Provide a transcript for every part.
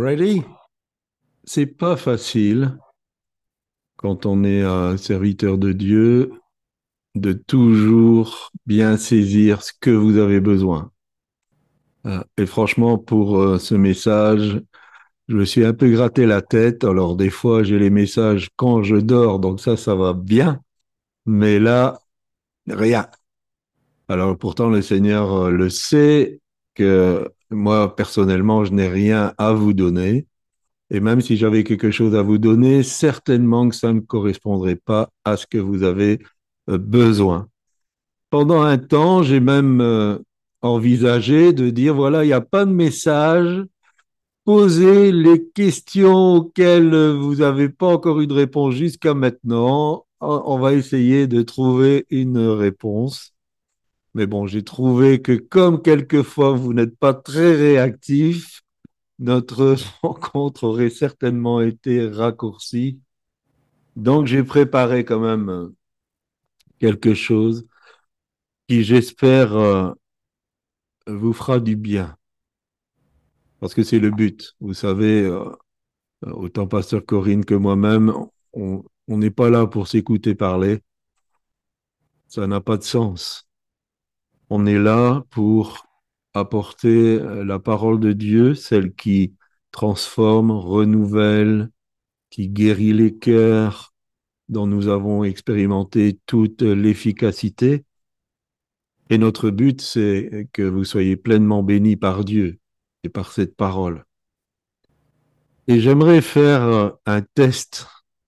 Ready? C'est pas facile quand on est un serviteur de Dieu de toujours bien saisir ce que vous avez besoin. Euh, et franchement, pour euh, ce message, je me suis un peu gratté la tête. Alors, des fois, j'ai les messages quand je dors, donc ça, ça va bien. Mais là, rien. Alors, pourtant, le Seigneur euh, le sait que moi, personnellement, je n'ai rien à vous donner. Et même si j'avais quelque chose à vous donner, certainement que ça ne correspondrait pas à ce que vous avez besoin. Pendant un temps, j'ai même envisager de dire, voilà, il n'y a pas de message, posez les questions auxquelles vous n'avez pas encore eu de réponse jusqu'à maintenant. On va essayer de trouver une réponse. Mais bon, j'ai trouvé que comme quelquefois vous n'êtes pas très réactif, notre rencontre aurait certainement été raccourcie. Donc j'ai préparé quand même quelque chose qui, j'espère, euh, vous fera du bien. Parce que c'est le but. Vous savez, euh, autant Pasteur Corinne que moi-même, on n'est pas là pour s'écouter parler. Ça n'a pas de sens. On est là pour apporter euh, la parole de Dieu, celle qui transforme, renouvelle, qui guérit les cœurs, dont nous avons expérimenté toute l'efficacité. Et notre but, c'est que vous soyez pleinement bénis par Dieu et par cette parole. Et j'aimerais faire un test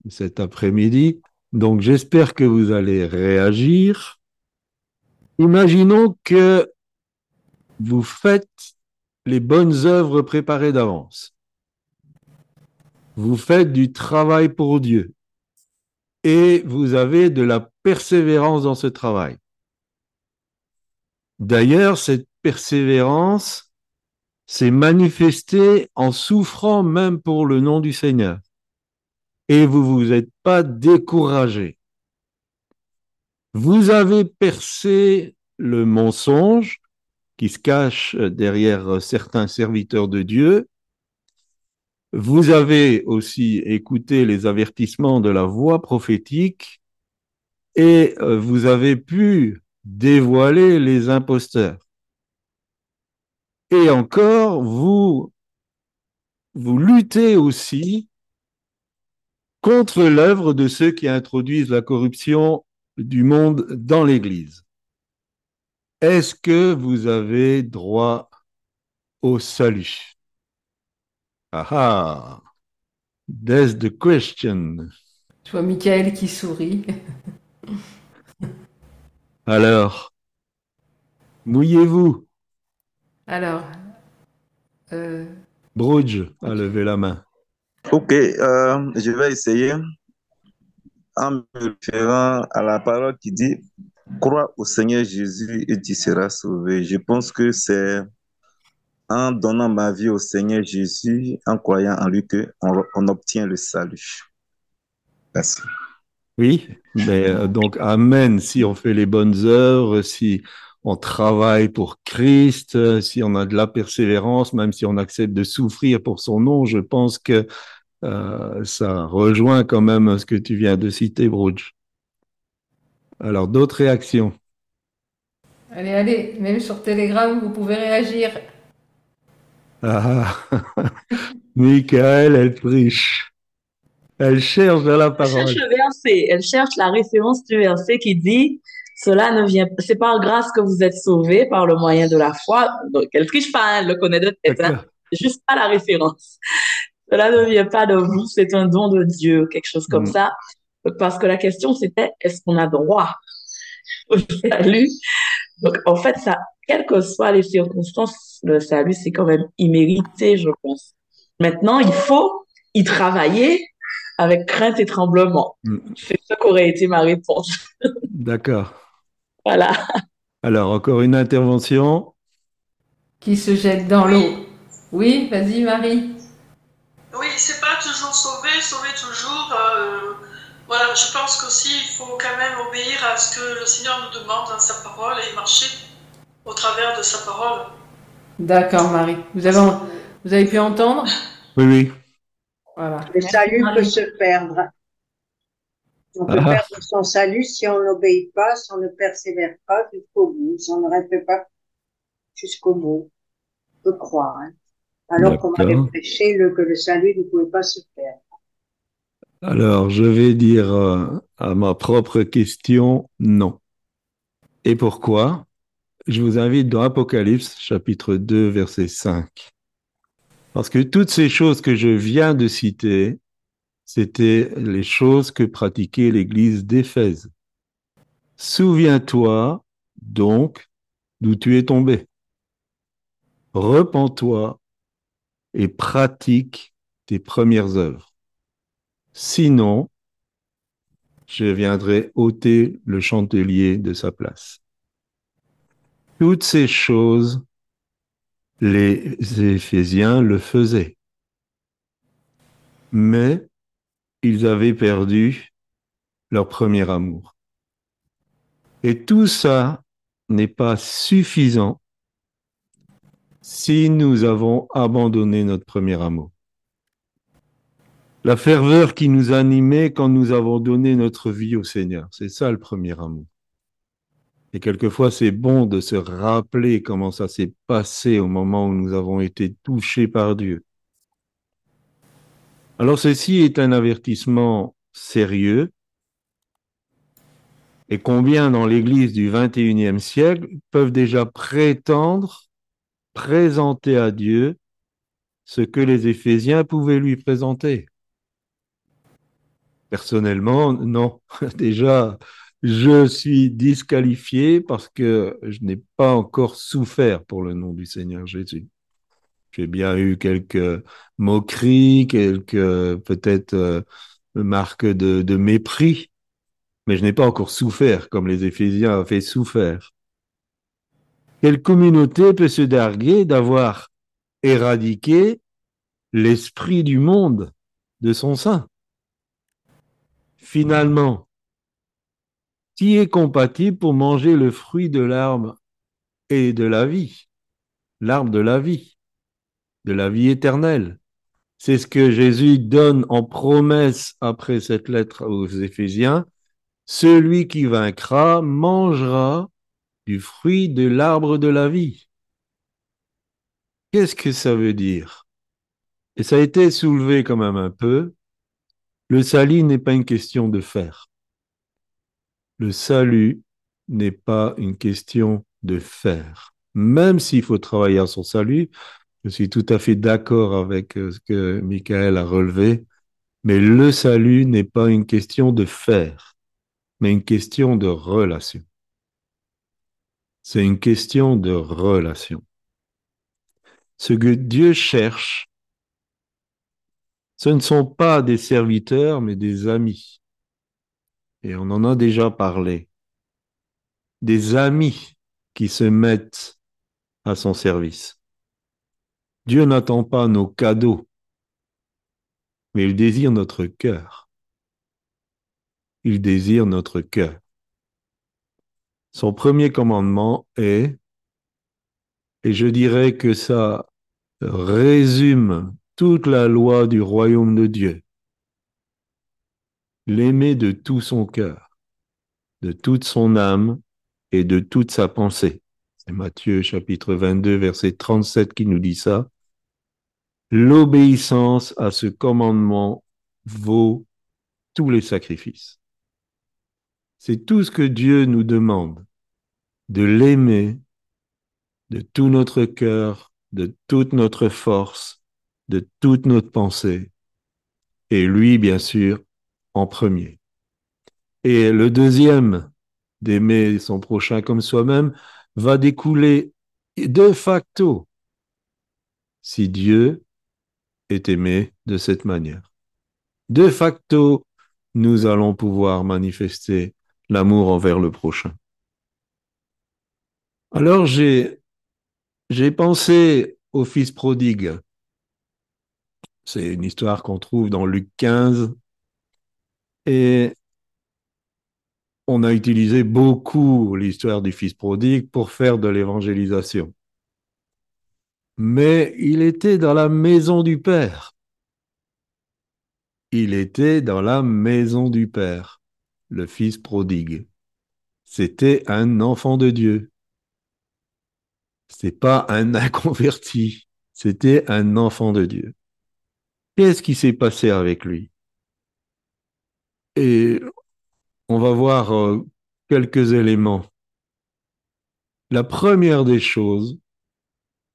cet après-midi. Donc j'espère que vous allez réagir. Imaginons que vous faites les bonnes œuvres préparées d'avance. Vous faites du travail pour Dieu et vous avez de la persévérance dans ce travail. D'ailleurs, cette persévérance s'est manifestée en souffrant même pour le nom du Seigneur. Et vous vous êtes pas découragé. Vous avez percé le mensonge qui se cache derrière certains serviteurs de Dieu. Vous avez aussi écouté les avertissements de la voix prophétique et euh, vous avez pu dévoiler les imposteurs. Et encore, vous, vous luttez aussi contre l'œuvre de ceux qui introduisent la corruption du monde dans l'Église. Est-ce que vous avez droit au salut? Ah ah, that's the question. Je vois Michael qui sourit. Alors, mouillez-vous. Alors, euh, Bruges a levé la main. Ok, euh, je vais essayer en me référant à la parole qui dit Crois au Seigneur Jésus et tu seras sauvé. Je pense que c'est en donnant ma vie au Seigneur Jésus, en croyant en lui, qu'on on obtient le salut. Merci. Oui, mais euh, donc Amen. Si on fait les bonnes œuvres, si on travaille pour Christ, si on a de la persévérance, même si on accepte de souffrir pour son nom, je pense que euh, ça rejoint quand même ce que tu viens de citer, Bruge. Alors, d'autres réactions? Allez, allez, même sur Telegram, vous pouvez réagir. Ah, Michael, elle triche. Elle cherche de la parole. Elle cherche le verset, elle cherche la référence du verset qui dit cela ne vient, c'est par grâce que vous êtes sauvés par le moyen de la foi. Donc, elle triche pas, elle le connaît de tête, hein. juste pas la référence. Cela ne vient pas de vous, c'est un don de Dieu, quelque chose comme mm. ça. Parce que la question c'était, est-ce qu'on a droit au salut? Donc, en fait, ça, quelles que soient les circonstances, le salut, c'est quand même immérité, je pense. Maintenant, il faut y travailler avec crainte et tremblement. Mm. C'est ça qu'aurait été ma réponse. D'accord. Voilà. Alors, encore une intervention. Qui se jette dans l'eau. Oui, vas-y, Marie. Oui, c'est pas toujours sauver, sauver toujours. Euh, voilà, je pense qu'aussi, il faut quand même obéir à ce que le Seigneur nous demande dans sa parole et marcher au travers de sa parole. D'accord, Marie. Vous avez, vous avez pu entendre? Oui, oui. Voilà. Le salut Marie. peut se perdre. On peut Ah. perdre son salut si on n'obéit pas, si on ne persévère pas jusqu'au bout, si on ne reste pas jusqu'au bout. On peut croire. hein. Alors qu'on avait D'accord. prêché le, que le salut ne pouvait pas se perdre. Alors, je vais dire euh, à ma propre question, non. Et pourquoi? Je vous invite dans Apocalypse, chapitre 2, verset 5. Parce que toutes ces choses que je viens de citer, c'était les choses que pratiquait l'église d'Éphèse. Souviens-toi donc d'où tu es tombé. Repens-toi et pratique tes premières œuvres. Sinon, je viendrai ôter le chandelier de sa place. Toutes ces choses, les Éphésiens le faisaient. Mais ils avaient perdu leur premier amour. Et tout ça n'est pas suffisant si nous avons abandonné notre premier amour. La ferveur qui nous animait quand nous avons donné notre vie au Seigneur, c'est ça le premier amour. Et quelquefois, c'est bon de se rappeler comment ça s'est passé au moment où nous avons été touchés par Dieu. Alors ceci est un avertissement sérieux. Et combien dans l'Église du 21e siècle peuvent déjà prétendre présenter à Dieu ce que les Éphésiens pouvaient lui présenter Personnellement, non. Déjà, je suis disqualifié parce que je n'ai pas encore souffert pour le nom du Seigneur Jésus. J'ai bien eu quelques moqueries, quelques peut-être euh, marques de, de mépris, mais je n'ai pas encore souffert comme les Éphésiens avaient souffert. Quelle communauté peut se darguer d'avoir éradiqué l'esprit du monde de son sein? Finalement, qui est compatible pour manger le fruit de l'arbre et de la vie? L'arbre de la vie, de la vie éternelle. C'est ce que Jésus donne en promesse après cette lettre aux Éphésiens. Celui qui vaincra mangera du fruit de l'arbre de la vie. Qu'est-ce que ça veut dire? Et ça a été soulevé quand même un peu. Le salut n'est pas une question de faire. Le salut n'est pas une question de faire. Même s'il faut travailler à son salut, je suis tout à fait d'accord avec ce que Michael a relevé, mais le salut n'est pas une question de faire, mais une question de relation. C'est une question de relation. Ce que Dieu cherche, ce ne sont pas des serviteurs, mais des amis. Et on en a déjà parlé. Des amis qui se mettent à son service. Dieu n'attend pas nos cadeaux, mais il désire notre cœur. Il désire notre cœur. Son premier commandement est, et je dirais que ça résume toute la loi du royaume de Dieu, l'aimer de tout son cœur, de toute son âme et de toute sa pensée. C'est Matthieu chapitre 22, verset 37 qui nous dit ça. L'obéissance à ce commandement vaut tous les sacrifices. C'est tout ce que Dieu nous demande, de l'aimer de tout notre cœur, de toute notre force, de toute notre pensée, et lui, bien sûr, en premier. Et le deuxième, d'aimer son prochain comme soi-même, va découler de facto si Dieu est aimé de cette manière. De facto, nous allons pouvoir manifester l'amour envers le prochain. Alors j'ai pensé au fils prodigue. C'est une histoire qu'on trouve dans Luc 15 et on a utilisé beaucoup l'histoire du fils prodigue pour faire de l'évangélisation. Mais il était dans la maison du Père. il était dans la maison du Père, le fils prodigue. C'était un enfant de Dieu. C'est pas un inconverti, c'était un enfant de Dieu. Qu'est-ce qui s'est passé avec lui? Et on va voir euh, quelques éléments. La première des choses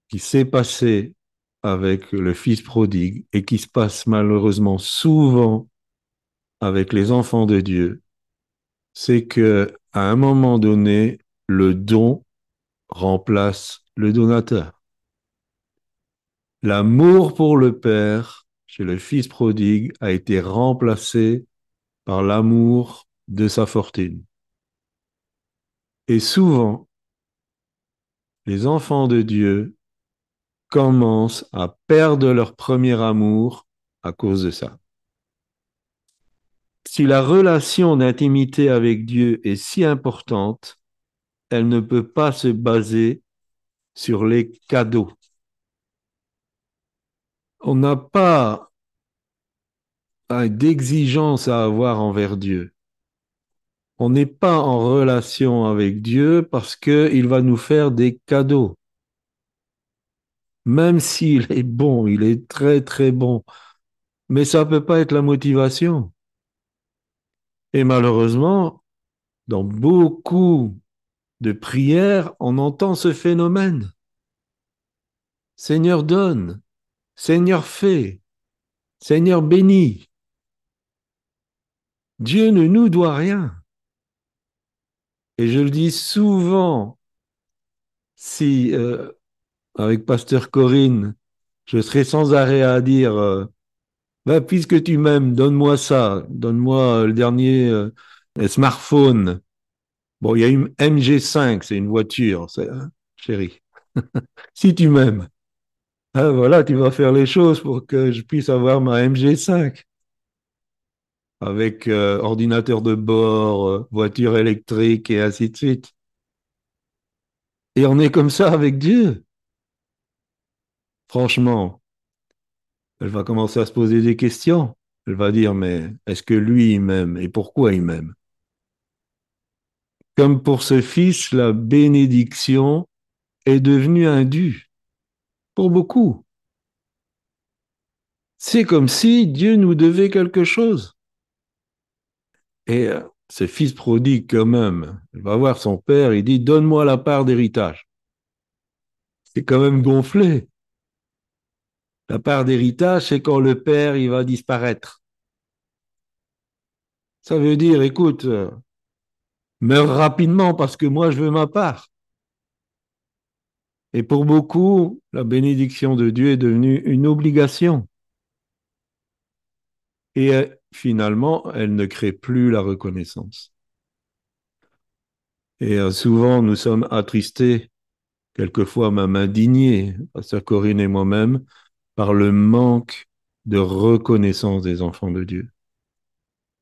qui s'est passée avec le fils prodigue et qui se passe malheureusement souvent avec les enfants de Dieu, c'est que à un moment donné, le don remplace le donateur. L'amour pour le Père chez le Fils prodigue a été remplacé par l'amour de sa fortune. Et souvent, les enfants de Dieu commencent à perdre leur premier amour à cause de ça. Si la relation d'intimité avec Dieu est si importante, elle ne peut pas se baser sur les cadeaux. On n'a pas d'exigence à avoir envers Dieu. On n'est pas en relation avec Dieu parce qu'il va nous faire des cadeaux. Même s'il est bon, il est très très bon. Mais ça ne peut pas être la motivation. Et malheureusement, dans beaucoup de prières, on entend ce phénomène. Seigneur donne, Seigneur fait, Seigneur bénit. Dieu ne nous doit rien. Et je le dis souvent, si euh, avec Pasteur Corinne, je serais sans arrêt à dire, euh, bah, puisque tu m'aimes, donne-moi ça, donne-moi le dernier euh, smartphone, Bon, il y a une MG5, c'est une voiture, chérie. si tu m'aimes, hein, voilà, tu vas faire les choses pour que je puisse avoir ma MG5 avec euh, ordinateur de bord, euh, voiture électrique et ainsi de suite. Et on est comme ça avec Dieu. Franchement, elle va commencer à se poser des questions. Elle va dire, mais est-ce que lui, il m'aime? Et pourquoi il m'aime? Comme pour ce fils, la bénédiction est devenue un dû pour beaucoup. C'est comme si Dieu nous devait quelque chose. Et euh, ce fils prodigue quand même, il va voir son père, il dit, donne-moi la part d'héritage. C'est quand même gonflé. La part d'héritage, c'est quand le père, il va disparaître. Ça veut dire, écoute, euh, Meurs rapidement parce que moi je veux ma part. Et pour beaucoup, la bénédiction de Dieu est devenue une obligation. Et euh, finalement, elle ne crée plus la reconnaissance. Et euh, souvent, nous sommes attristés, quelquefois même indignés, Pasteur Corinne et moi-même, par le manque de reconnaissance des enfants de Dieu.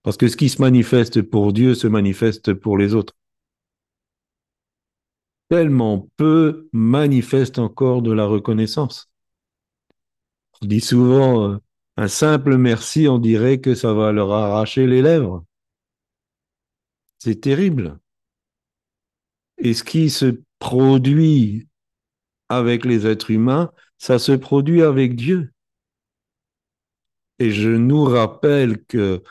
Parce que ce qui se manifeste pour Dieu se manifeste pour les autres. Tellement peu manifestent encore de la reconnaissance. On dit souvent, euh, un simple merci, on dirait que ça va leur arracher les lèvres. C'est terrible. Et ce qui se produit avec les êtres humains, ça se produit avec Dieu. Et je nous rappelle que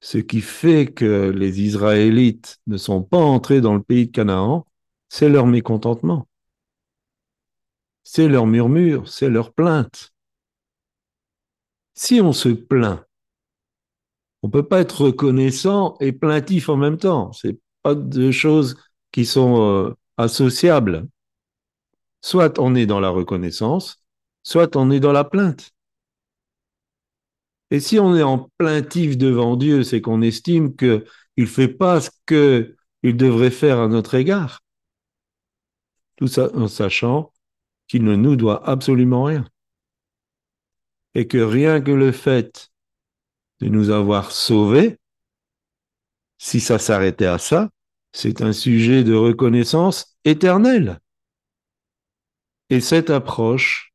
ce qui fait que les Israélites ne sont pas entrés dans le pays de Canaan, c'est leur mécontentement. C'est leur murmure, c'est leur plainte. Si on se plaint, on ne peut pas être reconnaissant et plaintif en même temps. Ce pas deux choses qui sont euh, associables. Soit on est dans la reconnaissance, soit on est dans la plainte. Et si on est en plaintif devant Dieu, c'est qu'on estime qu'il ne fait pas ce qu'il devrait faire à notre égard. Tout ça en sachant qu'il ne nous doit absolument rien. Et que rien que le fait de nous avoir sauvés, si ça s'arrêtait à ça, c'est un sujet de reconnaissance éternelle. Et cette approche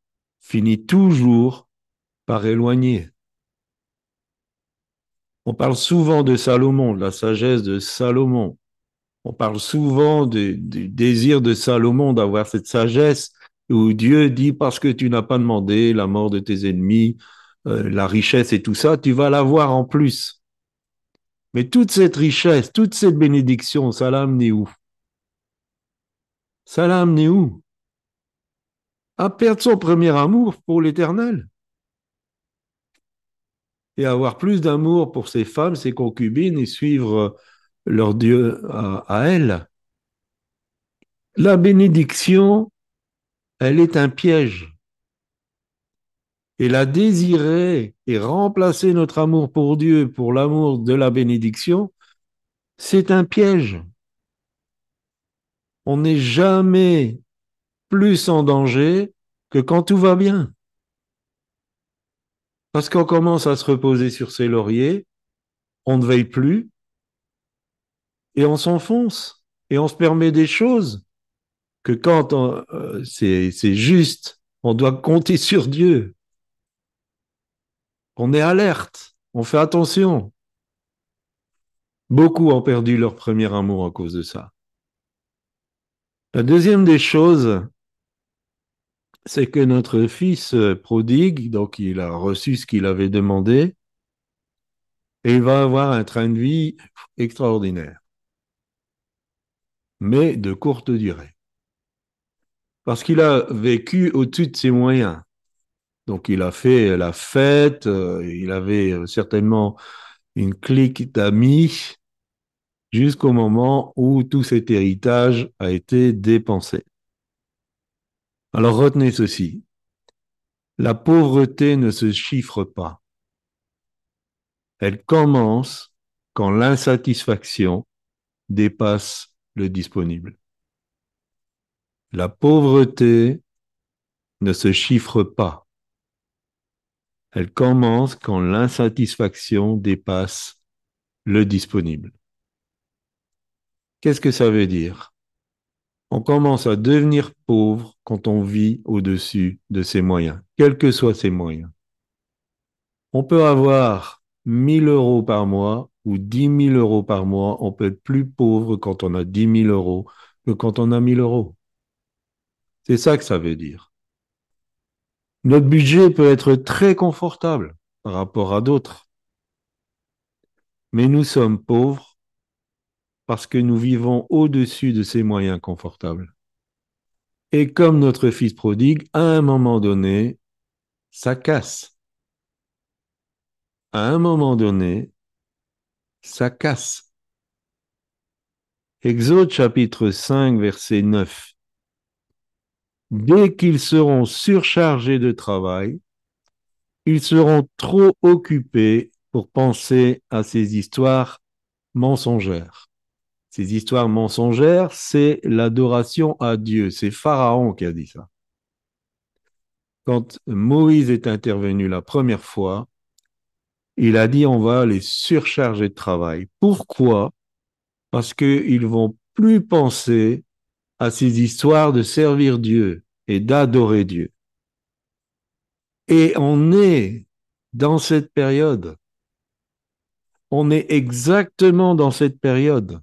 finit toujours par éloigner On parle souvent de Salomon, de la sagesse de Salomon. On parle souvent du, désir de Salomon d'avoir cette sagesse où Dieu dit parce que tu n'as pas demandé la mort de tes ennemis, euh, la richesse et tout ça, tu vas l'avoir en plus. Mais toute cette richesse, toute cette bénédiction, ça l'a amené où? Ça l'a amené où? À perdre son premier amour pour l'éternel et avoir plus d'amour pour ses femmes, ses concubines et suivre leur Dieu à, à elles. La bénédiction, elle est un piège. Et la désirer et remplacer notre amour pour Dieu pour l'amour de la bénédiction, c'est un piège. On n'est jamais plus en danger que quand tout va bien. Parce qu'on commence à se reposer sur ses lauriers, on ne veille plus, et on s'enfonce, et on se permet des choses que quand euh, c'est juste, on doit compter sur Dieu. On est alerte, on fait attention. Beaucoup ont perdu leur premier amour à cause de ça. La deuxième des choses, c'est que notre fils euh, prodigue, donc il a reçu ce qu'il avait demandé, et il va avoir un train de vie extraordinaire, mais de courte durée. Parce qu'il a vécu au-dessus de ses moyens. Donc il a fait la fête, euh, il avait euh, certainement une clique d'amis jusqu'au moment où tout cet héritage a été dépensé. Alors retenez ceci. La pauvreté ne se chiffre pas. Elle commence quand l'insatisfaction dépasse le disponible. La pauvreté ne se chiffre pas. Elle commence quand l'insatisfaction dépasse le disponible. Qu'est-ce que ça veut dire? On commence à devenir pauvre quand on vit au-dessus de ses moyens, quels que soient ses moyens. On peut avoir 1000 euros par mois ou 10 000 euros par mois. On peut être plus pauvre quand on a 10 000 euros que quand on a 1000 euros. C'est ça que ça veut dire. Notre budget peut être très confortable par rapport à d'autres. Mais nous sommes pauvres parce que nous vivons au-dessus de ces moyens confortables. Et comme notre fils prodigue, à un moment donné, ça casse. À un moment donné, ça casse. Exode chapitre 5, verset 9. Dès qu'ils seront surchargés de travail, ils seront trop occupés pour penser à ces histoires mensongères ces histoires mensongères, c'est l'adoration à Dieu. C'est Pharaon qui a dit ça. Quand Moïse est intervenu la première fois, il a dit on va les surcharger de travail. Pourquoi? Parce qu'ils vont plus penser à ces histoires de servir Dieu et d'adorer Dieu. Et on est dans cette période. On est exactement dans cette période.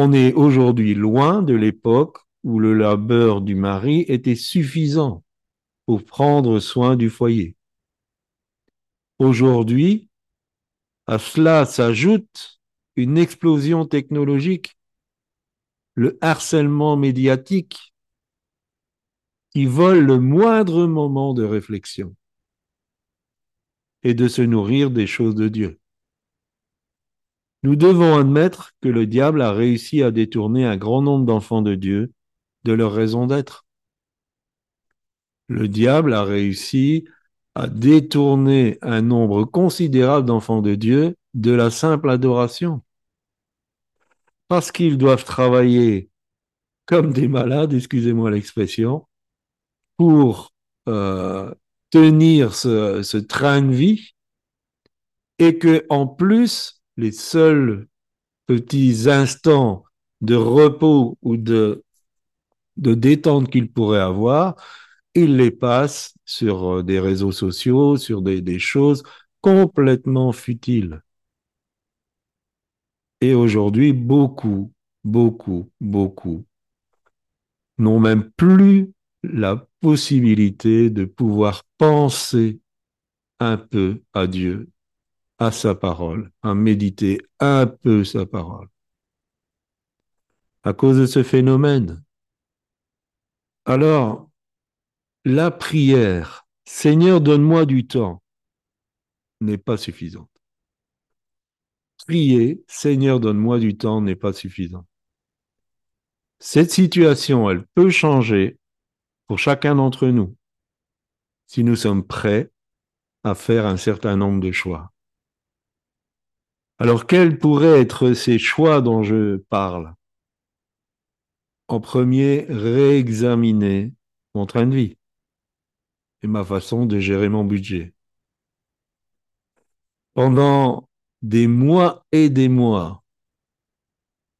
On est aujourd'hui loin de l'époque où le labeur du mari était suffisant pour prendre soin du foyer. Aujourd'hui, à cela s'ajoute une explosion technologique, le harcèlement médiatique qui vole le moindre moment de réflexion et de se nourrir des choses de Dieu. Nous devons admettre que le diable a réussi à détourner un grand nombre d'enfants de Dieu de leur raison d'être. Le diable a réussi à détourner un nombre considérable d'enfants de Dieu de la simple adoration. Parce qu'ils doivent travailler comme des malades, excusez-moi l'expression, pour euh, tenir ce, ce train de vie et que en plus les seuls petits instants de repos ou de, détente qu'il pourrait avoir, il les passe sur euh, des réseaux sociaux, sur des, des choses complètement futiles. Et aujourd'hui, beaucoup, beaucoup, beaucoup n'ont même plus la possibilité de pouvoir penser un peu à Dieu, à sa parole, à méditer un peu sa parole. À cause de ce phénomène. Alors, la prière, Seigneur, donne-moi du temps, n'est pas suffisante. Prier, Seigneur, donne-moi du temps, n'est pas suffisant. Cette situation, elle peut changer pour chacun d'entre nous si nous sommes prêts à faire un certain nombre de choix. Alors, quels pourraient être ces choix dont je parle? En premier, réexaminer mon train de vie et ma façon de gérer mon budget. Pendant des mois et des mois,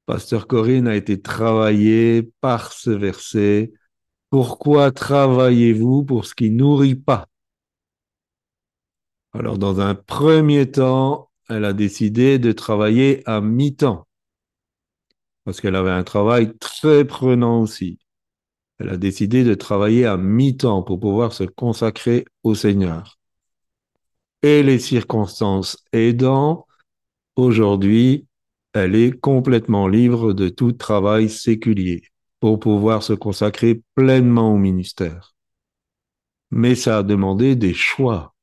Pasteur Corinne a été travaillé par ce verset. Pourquoi travaillez-vous pour ce qui nourrit pas? Alors, dans un premier temps, elle a décidé de travailler à mi-temps parce qu'elle avait un travail très prenant aussi. Elle a décidé de travailler à mi-temps pour pouvoir se consacrer au Seigneur. Et les circonstances aidant, aujourd'hui, elle est complètement libre de tout travail séculier pour pouvoir se consacrer pleinement au ministère. Mais ça a demandé des choix.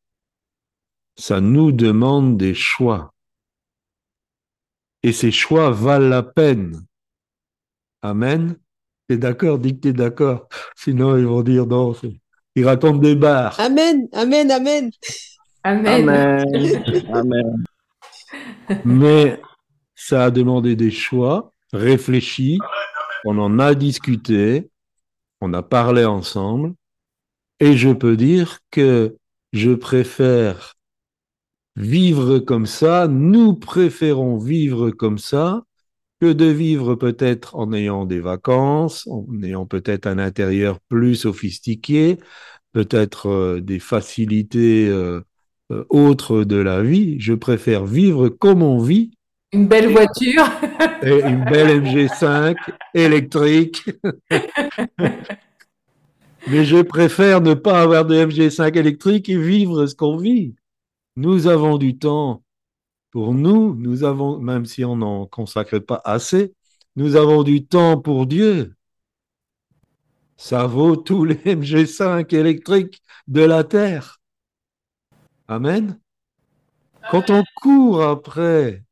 Ça nous demande des choix. Et ces choix valent la peine. Amen. T'es d'accord? Dis que t'es d'accord. Sinon, ils vont dire non. Ils racontent des barres. Amen, amen, amen. Amen. Amen. Amen. Mais ça a demandé des choix réfléchis. On en a discuté. On a parlé ensemble. Et je peux dire que je préfère vivre comme ça. Nous préférons vivre comme ça que de vivre peut-être en ayant des vacances, en ayant peut-être un intérieur plus sophistiqué, peut-être euh, des facilités euh, euh, autres de la vie. Je préfère vivre comme on vit. Une belle voiture. et une belle MG5 électrique. Mais je préfère ne pas avoir de MG5 électrique et vivre ce qu'on vit. Nous avons du temps pour nous, nous avons, même si on n'en consacre pas assez, nous avons du temps pour Dieu. Ça vaut tous les MG5 électriques de la Terre. Amen. Quand on court après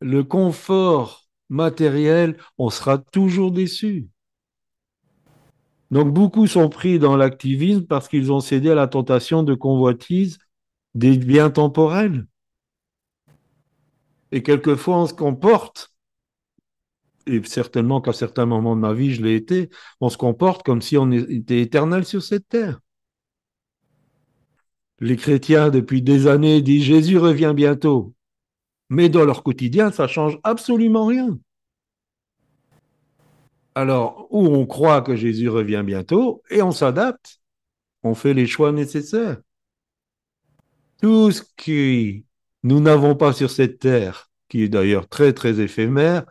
le confort matériel, on sera toujours déçu. Donc beaucoup sont pris dans l'activisme parce qu'ils ont cédé à la tentation de convoitise des biens temporels. Et quelquefois, on se comporte, et certainement qu'à certains moments de ma vie, je l'ai été, on se comporte comme si on était éternel sur cette terre. Les chrétiens, depuis des années, disent Jésus revient bientôt. Mais dans leur quotidien, ça change absolument rien. Alors, où on croit que Jésus revient bientôt, et on s'adapte, on fait les choix nécessaires. Tout ce qui nous n'avons pas sur cette terre, qui est d'ailleurs très très éphémère,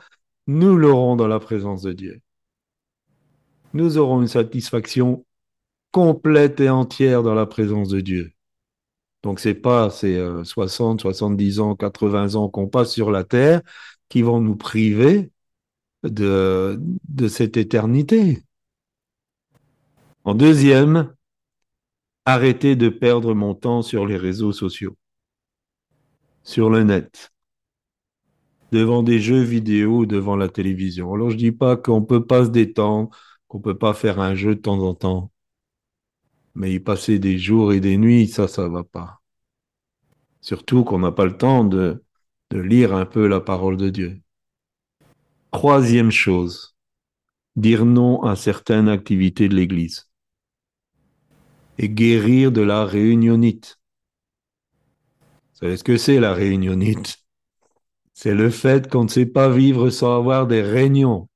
nous l'aurons dans la présence de Dieu. Nous aurons une satisfaction complète et entière dans la présence de Dieu. Donc c'est pas ces 60, 70 ans, 80 ans qu'on passe sur la terre qui vont nous priver de, de cette éternité. En deuxième, arrêtez de perdre mon temps sur les réseaux sociaux sur le net, devant des jeux vidéo, devant la télévision. Alors je dis pas qu'on peut pas se détendre, qu'on peut pas faire un jeu de temps en temps, mais y passer des jours et des nuits, ça, ça va pas. Surtout qu'on n'a pas le temps de, de lire un peu la parole de Dieu. Troisième chose, dire non à certaines activités de l'Église et guérir de la réunionite. Vous savez ce que c'est la réunionite? C'est le fait qu'on ne sait pas vivre sans avoir des réunions.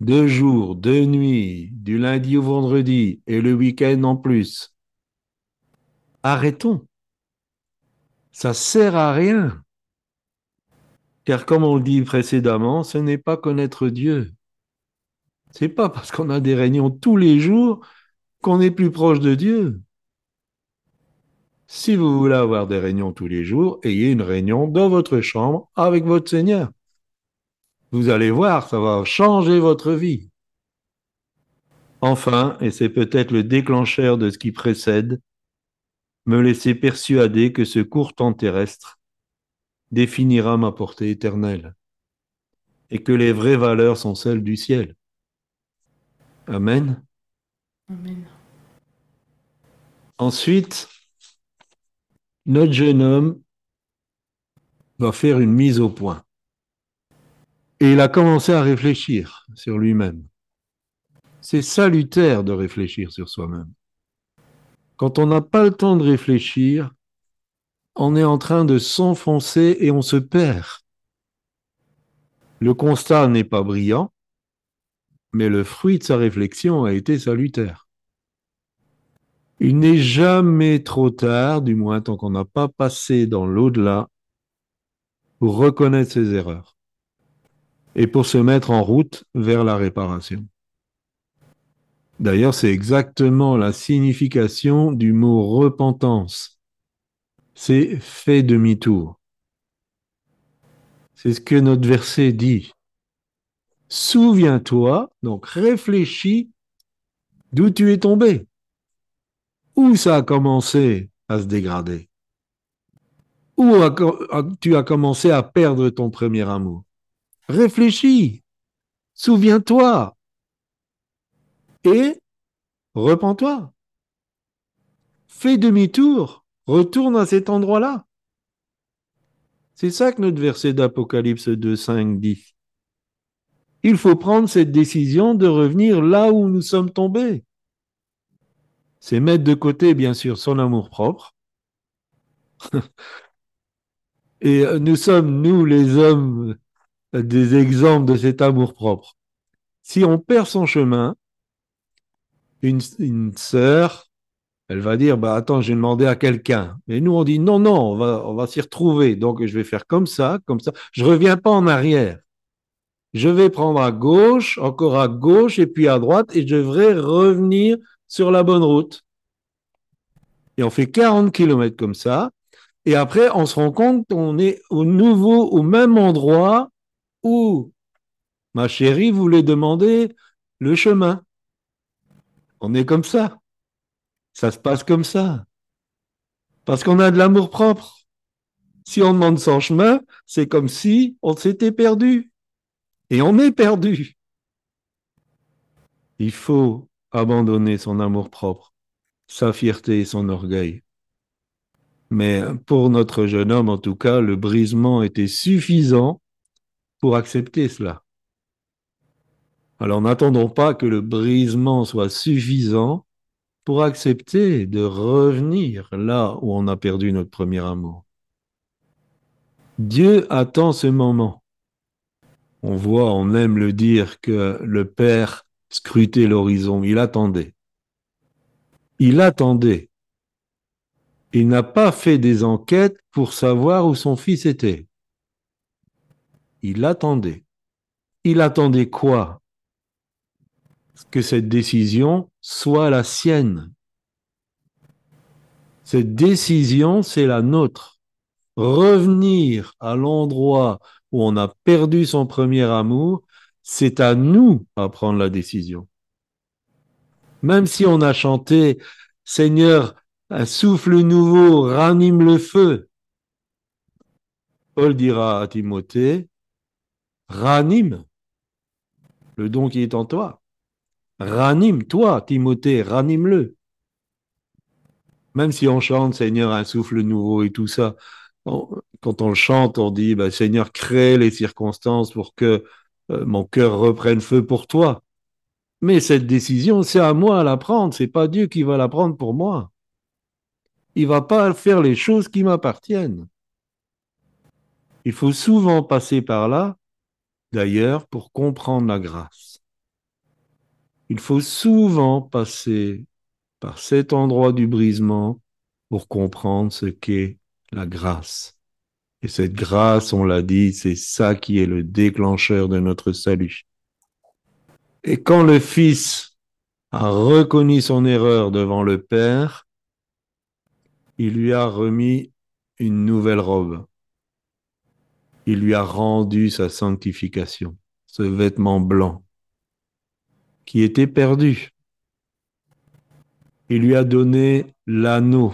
Deux jours, deux nuits, du lundi au vendredi et le week-end en plus. Arrêtons. Ça sert à rien. Car comme on le dit précédemment, ce n'est pas connaître Dieu. C'est pas parce qu'on a des réunions tous les jours qu'on est plus proche de Dieu. Si vous voulez avoir des réunions tous les jours, ayez une réunion dans votre chambre avec votre Seigneur. Vous allez voir, ça va changer votre vie. Enfin, et c'est peut-être le déclencheur de ce qui précède, me laisser persuader que ce court temps terrestre définira ma portée éternelle et que les vraies valeurs sont celles du ciel. Amen. Ensuite, notre jeune homme va faire une mise au point. Et il a commencé à réfléchir sur lui-même. C'est salutaire de réfléchir sur soi-même. Quand on n'a pas le temps de réfléchir, on est en train de s'enfoncer et on se perd. Le constat n'est pas brillant, mais le fruit de sa réflexion a été salutaire. Il n'est jamais trop tard, du moins tant qu'on n'a pas passé dans l'au-delà, pour reconnaître ses erreurs et pour se mettre en route vers la réparation. D'ailleurs, c'est exactement la signification du mot repentance. C'est fait demi-tour. C'est ce que notre verset dit. Souviens-toi, donc réfléchis d'où tu es tombé. Où ça a commencé à se dégrader? Où tu as commencé à perdre ton premier amour? Réfléchis, souviens-toi et repens-toi. Fais demi-tour, retourne à cet endroit-là. C'est ça que notre verset d'Apocalypse 2.5 dit. Il faut prendre cette décision de revenir là où nous sommes tombés. C'est mettre de côté, bien sûr, son amour propre. Et nous sommes, nous, les hommes, des exemples de cet amour propre. Si on perd son chemin, une, sœur, elle va dire, bah attends, j'ai demandé à quelqu'un. Mais nous, on dit, non, non, on va, on va s'y retrouver. Donc, je vais faire comme ça, comme ça. Je reviens pas en arrière. Je vais prendre à gauche, encore à gauche, et puis à droite, et je devrais revenir sur la bonne route. Et on fait 40 kilomètres comme ça. Et après, on se rend compte qu'on est au nouveau, au même endroit où ma chérie voulait demander le chemin. On est comme ça. Ça se passe comme ça. Parce qu'on a de l'amour propre. Si on demande son chemin, c'est comme si on s'était perdu. Et on est perdu. Il faut abandonner son amour propre, sa fierté et son orgueil. Mais pour notre jeune homme, en tout cas, le brisement était suffisant pour accepter cela. Alors n'attendons pas que le brisement soit suffisant pour accepter de revenir là où on a perdu notre premier amour. Dieu attend ce moment. On voit, on aime le dire que le Père scrutait l'horizon, il attendait. Il attendait. Il n'a pas fait des enquêtes pour savoir où son fils était. Il attendait. Il attendait quoi? Que cette décision soit la sienne. Cette décision, c'est la nôtre. Revenir à l'endroit où on a perdu son premier amour, c'est à nous à prendre la décision. Même si on a chanté Seigneur, un souffle nouveau ranime le feu, Paul dira à Timothée, ranime le don qui est en toi. Ranime, toi, Timothée, ranime-le. Même si on chante Seigneur, un souffle nouveau et tout ça, quand on le chante, on dit bah, Seigneur, crée les circonstances pour que euh, mon cœur reprenne feu pour toi. Mais cette décision, c'est à moi à la prendre, c'est pas Dieu qui va la prendre pour moi. Il va pas faire les choses qui m'appartiennent. Il faut souvent passer par là, d'ailleurs, pour comprendre la grâce il faut souvent passer par cet endroit du brisement pour comprendre ce qu'est la grâce. Et cette grâce, on l'a dit, c'est ça qui est le déclencheur de notre salut. Et quand le Fils a reconnu son erreur devant le Père, il lui a remis une nouvelle robe. Il lui a rendu sa sanctification, ce vêtement blanc qui était perdu. Il lui a donné l'anneau.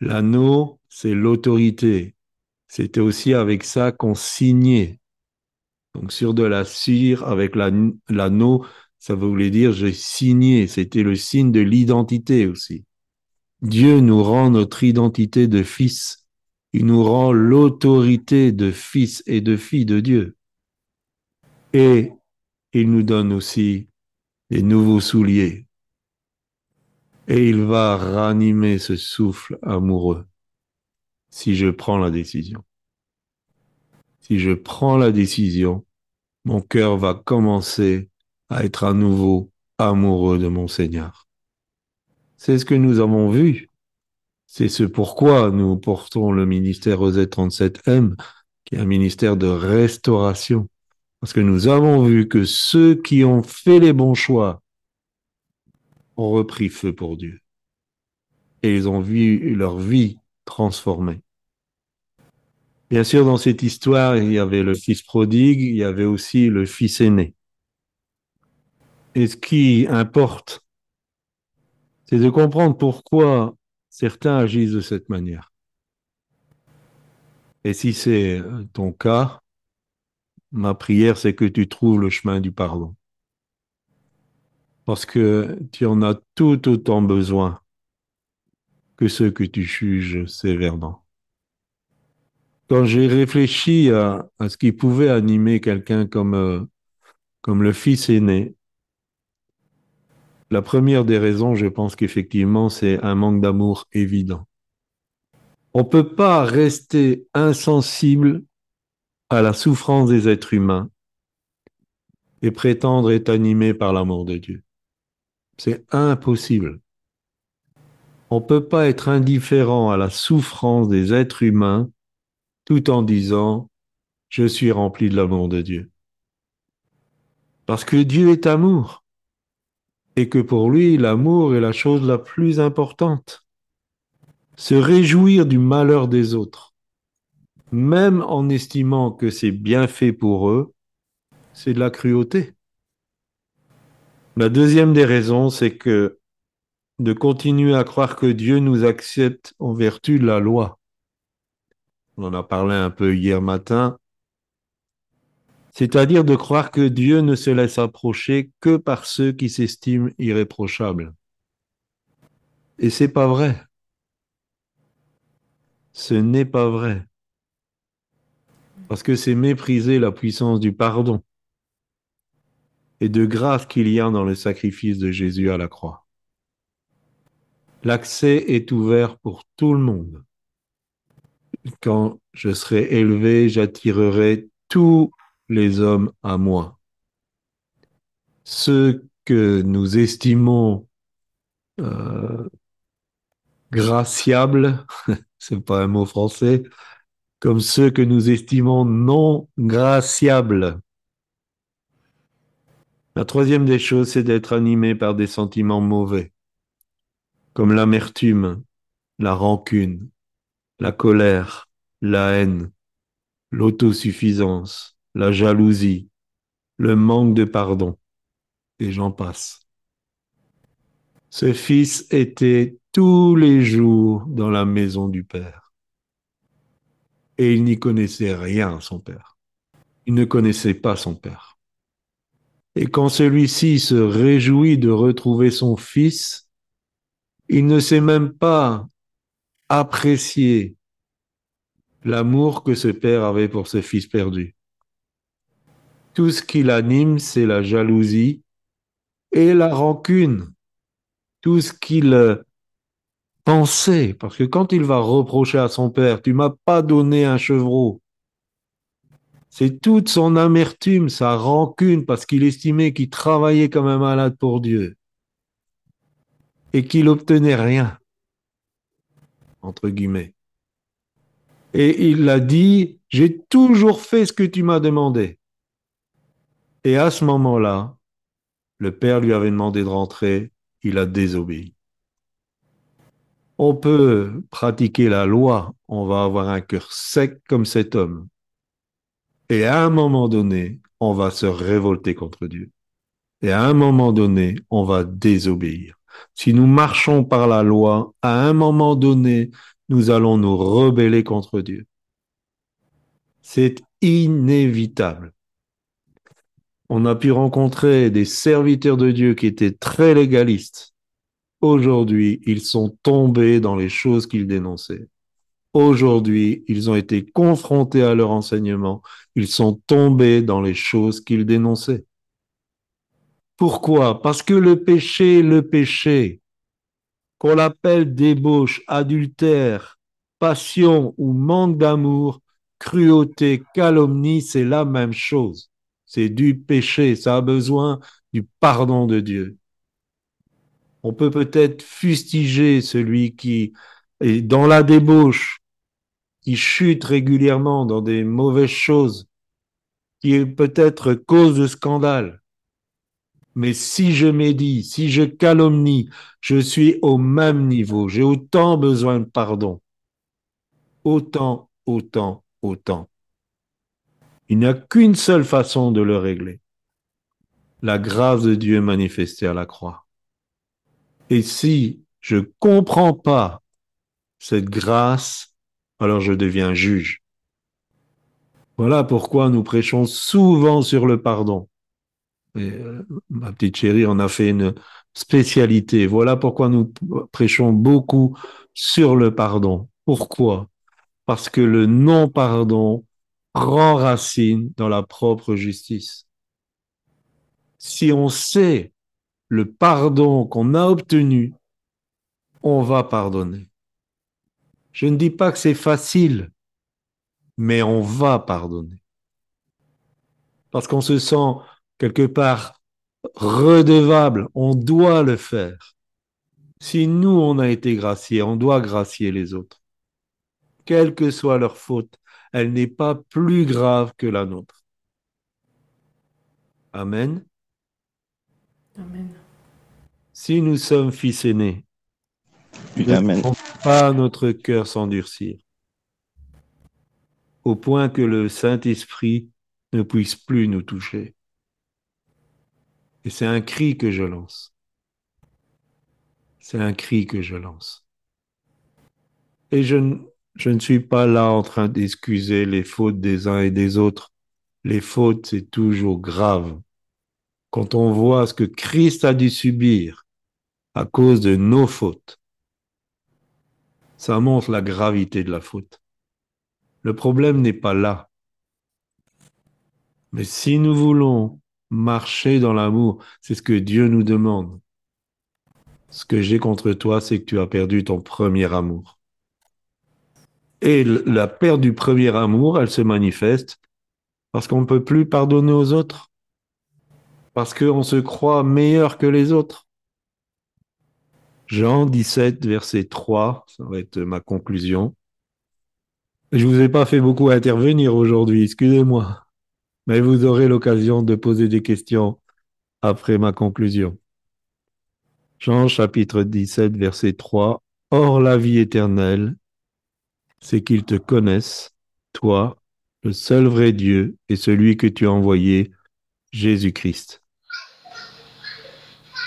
L'anneau, c'est l'autorité. C'était aussi avec ça qu'on signait. Donc sur de la cire avec l'anneau, ça voulait dire j'ai signé. C'était le signe de l'identité aussi. Dieu nous rend notre identité de fils. Il nous rend l'autorité de fils et de fille de Dieu. Et il nous donne aussi des nouveaux souliers. Et il va ranimer ce souffle amoureux si je prends la décision. Si je prends la décision, mon cœur va commencer à être à nouveau amoureux de mon Seigneur. C'est ce que nous avons vu. C'est ce pourquoi nous portons le ministère OZ 37M, qui est un ministère de restauration. Parce que nous avons vu que ceux qui ont fait les bons choix ont repris feu pour Dieu. Et ils ont vu leur vie transformée. Bien sûr, dans cette histoire, il y avait le fils prodigue, il y avait aussi le fils aîné. Et ce qui importe, c'est de comprendre pourquoi certains agissent de cette manière. Et si c'est ton cas, ma prière, c'est que tu trouves le chemin du pardon. Parce que tu en as tout autant besoin que ceux que tu juges sévèrement. Quand j'ai réfléchi à, ce qui pouvait animer quelqu'un comme, euh, comme le fils aîné, la première des raisons, je pense qu'effectivement, c'est un manque d'amour évident. On ne peut pas rester insensible à la souffrance des êtres humains et prétendre être animé par l'amour de Dieu. C'est impossible. On ne peut pas être indifférent à la souffrance des êtres humains tout en disant je suis rempli de l'amour de Dieu. Parce que Dieu est amour et que pour lui l'amour est la chose la plus importante. Se réjouir du malheur des autres même en estimant que c'est bien fait pour eux, c'est de la cruauté. La deuxième des raisons, c'est que de continuer à croire que Dieu nous accepte en vertu de la loi. On en a parlé un peu hier matin. C'est-à-dire de croire que Dieu ne se laisse approcher que par ceux qui s'estiment irréprochables. Et c'est pas vrai. Ce n'est pas vrai. Parce que c'est mépriser la puissance du pardon et de grâce qu'il y a dans le sacrifice de Jésus à la croix. L'accès est ouvert pour tout le monde. Quand je serai élevé, j'attirerai tous les hommes à moi. Ceux que nous estimons euh, graciables, c'est pas un mot français, comme ceux que nous estimons non graciables. La troisième des choses, c'est d'être animé par des sentiments mauvais, comme l'amertume, la rancune, la colère, la haine, l'autosuffisance, la jalousie, le manque de pardon, et j'en passe. Ce fils était tous les jours dans la maison du Père et il n'y connaissait rien, son père. Il ne connaissait pas son père. Et quand celui-ci se réjouit de retrouver son fils, il ne sait même pas apprécier l'amour que ce père avait pour ce fils perdu. Tout ce qui l'anime, c'est la jalousie et la rancune. Tout ce qu'il penser, parce que quand il va reprocher à son père, tu m'as pas donné un chevreau, c'est toute son amertume, sa rancune, parce qu'il estimait qu'il travaillait comme un malade pour Dieu et qu'il obtenait rien, entre guillemets. Et il a dit, j'ai toujours fait ce que tu m'as demandé. Et à ce moment-là, le père lui avait demandé de rentrer, il a désobéi. On peut pratiquer la loi, on va avoir un cœur sec comme cet homme. Et à un moment donné, on va se révolter contre Dieu. Et à un moment donné, on va désobéir. Si nous marchons par la loi, à un moment donné, nous allons nous rebeller contre Dieu. C'est inévitable. On a pu rencontrer des serviteurs de Dieu qui étaient très légalistes. Aujourd'hui, ils sont tombés dans les choses qu'ils dénonçaient. Aujourd'hui, ils ont été confrontés à leur enseignement. Ils sont tombés dans les choses qu'ils dénonçaient. Pourquoi? Parce que le péché, le péché, qu'on l'appelle débauche, adultère, passion ou manque d'amour, cruauté, calomnie, c'est la même chose. C'est du péché, ça a besoin du pardon de Dieu. On peut peut-être fustiger celui qui est dans la débauche, qui chute régulièrement dans des mauvaises choses, qui est peut-être cause de scandale. Mais si je médis, si je calomnie, je suis au même niveau. J'ai autant besoin de pardon. Autant, autant, autant. Il n'y a qu'une seule façon de le régler. La grâce de Dieu manifestée à la croix. Et si je comprends pas cette grâce, alors je deviens juge. Voilà pourquoi nous prêchons souvent sur le pardon. Euh, ma petite chérie en a fait une spécialité. Voilà pourquoi nous prêchons beaucoup sur le pardon. Pourquoi? Parce que le non-pardon prend racine dans la propre justice. Si on sait le pardon qu'on a obtenu, on va pardonner. Je ne dis pas que c'est facile, mais on va pardonner. Parce qu'on se sent quelque part redevable, on doit le faire. Si nous, on a été graciés, on doit gracier les autres. Quelle que soit leur faute, elle n'est pas plus grave que la nôtre. Amen. Amen. Si nous sommes fils aînés, Amen. ne pas notre cœur s'endurcir, au point que le Saint-Esprit ne puisse plus nous toucher. Et c'est un cri que je lance. C'est un cri que je lance. Et je, ne- suis pas là en train d'excuser les fautes des uns et des autres. Les fautes, c'est toujours grave. Quand on voit ce que Christ a dû subir à cause de nos fautes, ça montre la gravité de la faute. Le problème n'est pas là. Mais si nous voulons marcher dans l'amour, c'est ce que Dieu nous demande. Ce que j'ai contre toi, c'est que tu as perdu ton premier amour. Et la perte du premier amour, elle se manifeste parce qu'on ne peut plus pardonner aux autres, parce qu'on se croit meilleur que les autres. Jean 17, verset 3, ça va être ma conclusion. Je vous ai pas fait beaucoup intervenir aujourd'hui, excusez-moi. Mais vous aurez l'occasion de poser des questions après ma conclusion. Jean chapitre 17, verset 3. Or la vie éternelle, c'est qu'ils te connaissent, toi, le seul vrai Dieu, et celui que tu as envoyé, Jésus-Christ.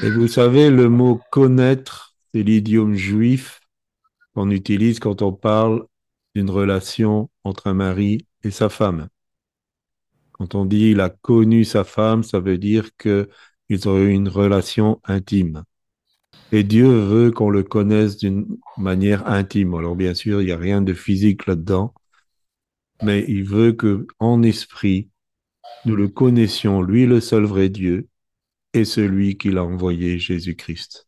Et vous savez, le mot connaître, c'est l'idiome juif qu'on utilise quand on parle d'une relation entre un mari et sa femme. Quand on dit il a connu sa femme, ça veut dire que ils ont eu une relation intime. Et Dieu veut qu'on le connaisse d'une manière intime. Alors bien sûr, il n'y a rien de physique là-dedans, mais il veut que en esprit, nous le connaissions, lui le seul vrai Dieu, et celui qu'il a envoyé, Jésus-Christ.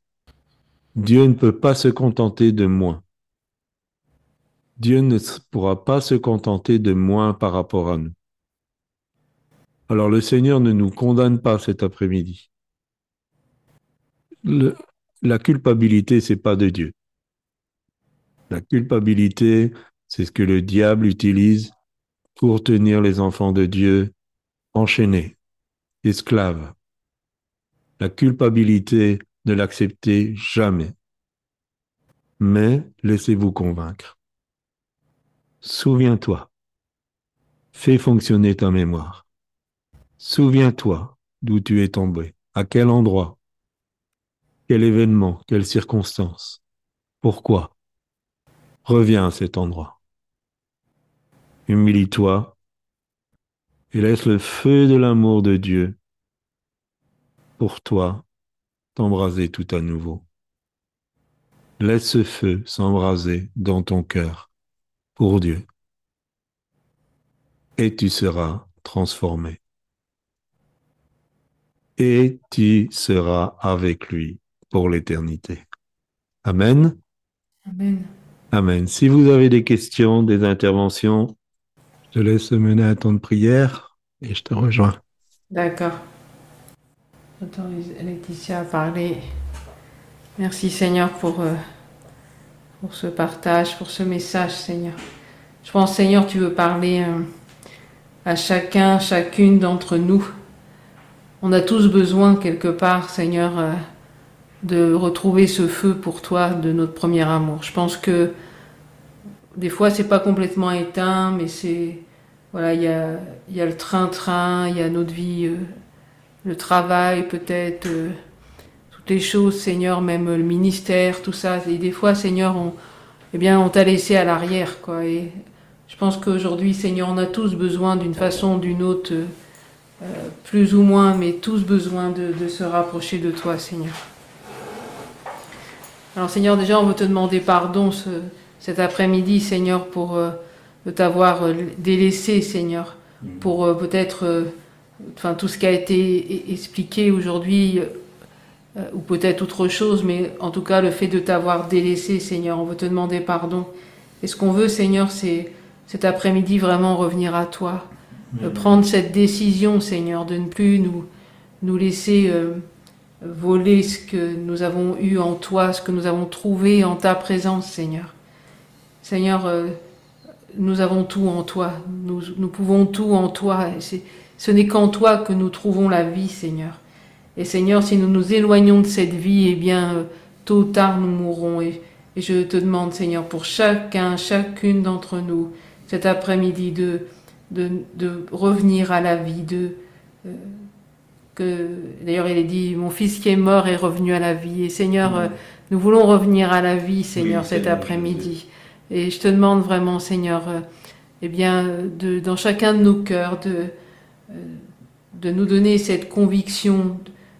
Dieu ne peut pas se contenter de moins. Dieu ne pourra pas se contenter de moins par rapport à nous. Alors le Seigneur ne nous condamne pas cet après-midi. La culpabilité, c'est pas de Dieu. La culpabilité, C'est ce que le diable utilise pour tenir les enfants de Dieu enchaînés, esclaves. La culpabilité, ne l'acceptez jamais. Mais laissez-vous convaincre. Souviens-toi. Fais fonctionner ta mémoire. Souviens-toi d'où tu es tombé, à quel endroit, quel événement, quelle circonstance, pourquoi. Reviens à cet endroit. Humilie-toi et laisse le feu de l'amour de Dieu pour toi t'embraser tout à nouveau. Laisse ce feu s'embraser dans ton cœur pour Dieu et tu seras transformé. Et tu seras avec lui pour l'éternité. Amen. Amen. Amen. Si vous avez des questions, des interventions, je te laisse mener un temps de prière et je te rejoins. D'accord. Laetitia à parler. Merci Seigneur pour, euh, pour ce partage, pour ce message Seigneur. Je pense Seigneur, tu veux parler euh, à chacun, chacune d'entre nous. On a tous besoin quelque part Seigneur euh, de retrouver ce feu pour toi de notre premier amour. Je pense que des fois c'est pas complètement éteint, mais c'est voilà, il y a, le train-train, il y a notre vie, euh, le travail peut-être, euh, toutes les choses, Seigneur, même le ministère, tout ça. Et des fois, Seigneur, on, eh bien, on t'a laissé à l'arrière, quoi. Et je pense qu'aujourd'hui, Seigneur, on a tous besoin d'une façon ou d'une autre, plus ou moins, mais tous besoin de, de se rapprocher de toi, Seigneur. Alors, Seigneur, déjà, on veut te demander pardon ce, cet après-midi, Seigneur, pour euh, t'avoir euh, délaissé, Seigneur, pour euh, peut-être, euh, enfin, tout ce qui a été e- expliqué aujourd'hui, euh, ou peut-être autre chose, mais en tout cas, le fait de t'avoir délaissé, Seigneur, on veut te demander pardon. Et ce qu'on veut, Seigneur, c'est cet après-midi vraiment revenir à toi, euh, prendre cette décision, Seigneur, de ne plus nous, nous laisser euh, voler ce que nous avons eu en toi, ce que nous avons trouvé en ta présence, Seigneur. Seigneur, euh, nous avons tout en toi, nous, nous pouvons tout en toi. Ce n'est qu'en toi que nous trouvons la vie, Seigneur. Et Seigneur, si nous nous éloignons de cette vie, eh bien, tôt ou tard, nous mourrons. Et je te demande, Seigneur, pour chacun, chacune d'entre nous, cet après-midi, de, de, de revenir à la vie, de, euh, que, d'ailleurs, il est dit, mon fils qui est mort est revenu à la vie. Et Seigneur, euh, nous voulons revenir à la vie, Seigneur, Oui, cet après-midi. Et je te demande vraiment, Seigneur, euh, eh bien, de, dans chacun de nos cœurs, de, de nous donner cette conviction,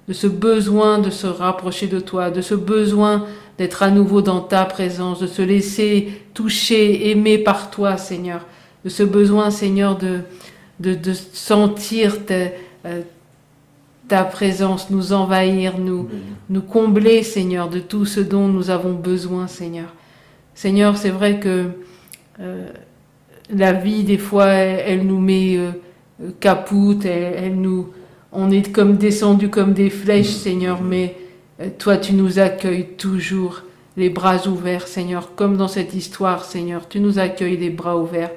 de ce besoin de se rapprocher de toi, de ce besoin d'être à nouveau dans ta présence, de se laisser toucher, aimer par toi, Seigneur, de ce besoin, Seigneur, de, de, de sentir ta, euh, ta présence nous envahir, nous, nous combler, Seigneur, de tout ce dont nous avons besoin, Seigneur. Seigneur, c'est vrai que euh, la vie, des fois, elle, elle nous met euh, capoute, elle, elle nous, on est comme descendu comme des flèches, Seigneur, mais euh, toi, tu nous accueilles toujours les bras ouverts, Seigneur, comme dans cette histoire, Seigneur. Tu nous accueilles les bras ouverts.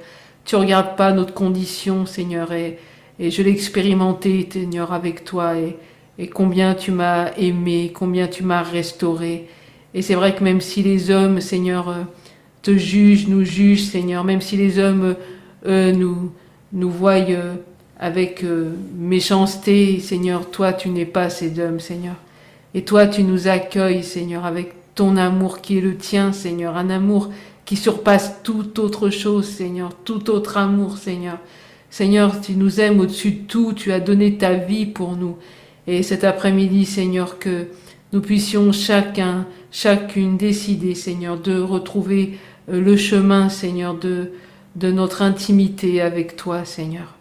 Tu regardes pas notre condition, Seigneur, et, et je l'ai expérimenté, Seigneur, avec toi, et, et combien tu m'as aimé, combien tu m'as restauré. Et c'est vrai que même si les hommes, Seigneur, euh, te jugent, nous jugent, Seigneur, même si les hommes, eux, nous, nous voient euh, avec euh, méchanceté, Seigneur, toi, tu n'es pas ces hommes, Seigneur. Et toi, tu nous accueilles, Seigneur, avec ton amour qui est le tien, Seigneur, un amour qui surpasse toute autre chose, Seigneur, tout autre amour, Seigneur. Seigneur, tu nous aimes au-dessus de tout, tu as donné ta vie pour nous. Et cet après-midi, Seigneur, que nous puissions chacun, chacune décider, Seigneur, de retrouver euh, le chemin, Seigneur, de, de notre intimité avec toi, Seigneur.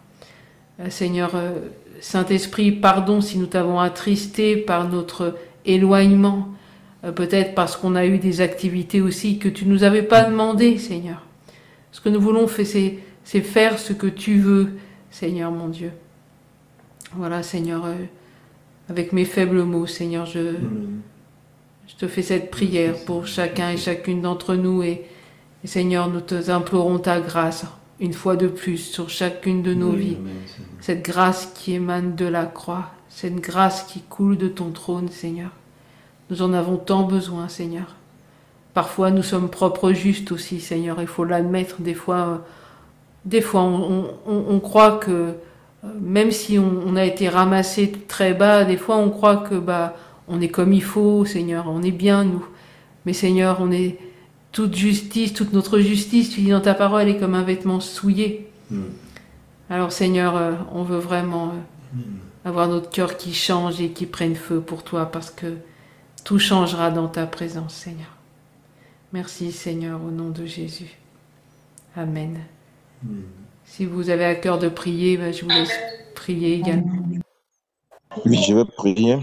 Euh, Seigneur, euh, Saint-Esprit, pardon si nous t'avons attristé par notre éloignement, peut-être parce qu'on a eu des activités aussi que tu nous avais pas demandé, Seigneur. Ce que nous voulons faire, c'est, c'est faire ce que tu veux, Seigneur mon Dieu. Voilà, Seigneur, euh, avec mes faibles mots, Seigneur, je, je te fais cette prière pour chacun et chacune d'entre nous et, Et Seigneur, nous te implorons ta grâce une fois de plus sur chacune de nos vies. Cette grâce qui émane de la croix, cette grâce qui coule de ton trône, Seigneur. Nous en avons tant besoin, Seigneur. Parfois, nous sommes propres justes aussi, Seigneur. Il faut l'admettre. Des fois, des fois, on, on, croit que euh, même si on, on, a été ramassé très bas, des fois, on croit que bah, on est comme il faut, Seigneur. On est bien, nous. Mais Seigneur, on est toute justice, toute notre justice, tu dis dans ta parole, est comme un vêtement souillé. Mm. Alors Seigneur, euh, on veut vraiment euh, mm. avoir notre cœur qui change et qui prenne feu pour toi parce que tout changera dans ta présence, Seigneur. Merci Seigneur au nom de Jésus. Amen. Mm. Si vous avez à cœur de prier, ben, je vous laisse prier également. Oui, je vais prier.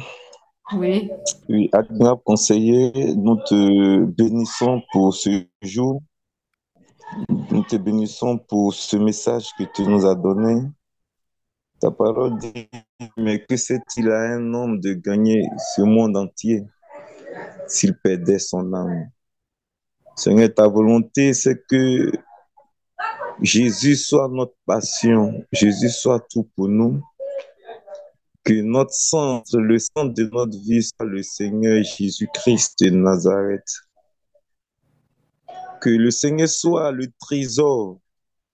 Oui. Oui, admirable conseiller, nous te bénissons pour ce jour. Nous te bénissons pour ce message que tu nous as donné. Ta parole dit, mais que c'est-il à un homme de gagner ce monde entier? S'il perdait son âme? Seigneur, ta volonté, c'est que Jésus soit notre passion, Jésus soit tout pour nous que notre centre, le centre de notre vie soit le Seigneur Jésus-Christ de Nazareth. Que le Seigneur soit le trésor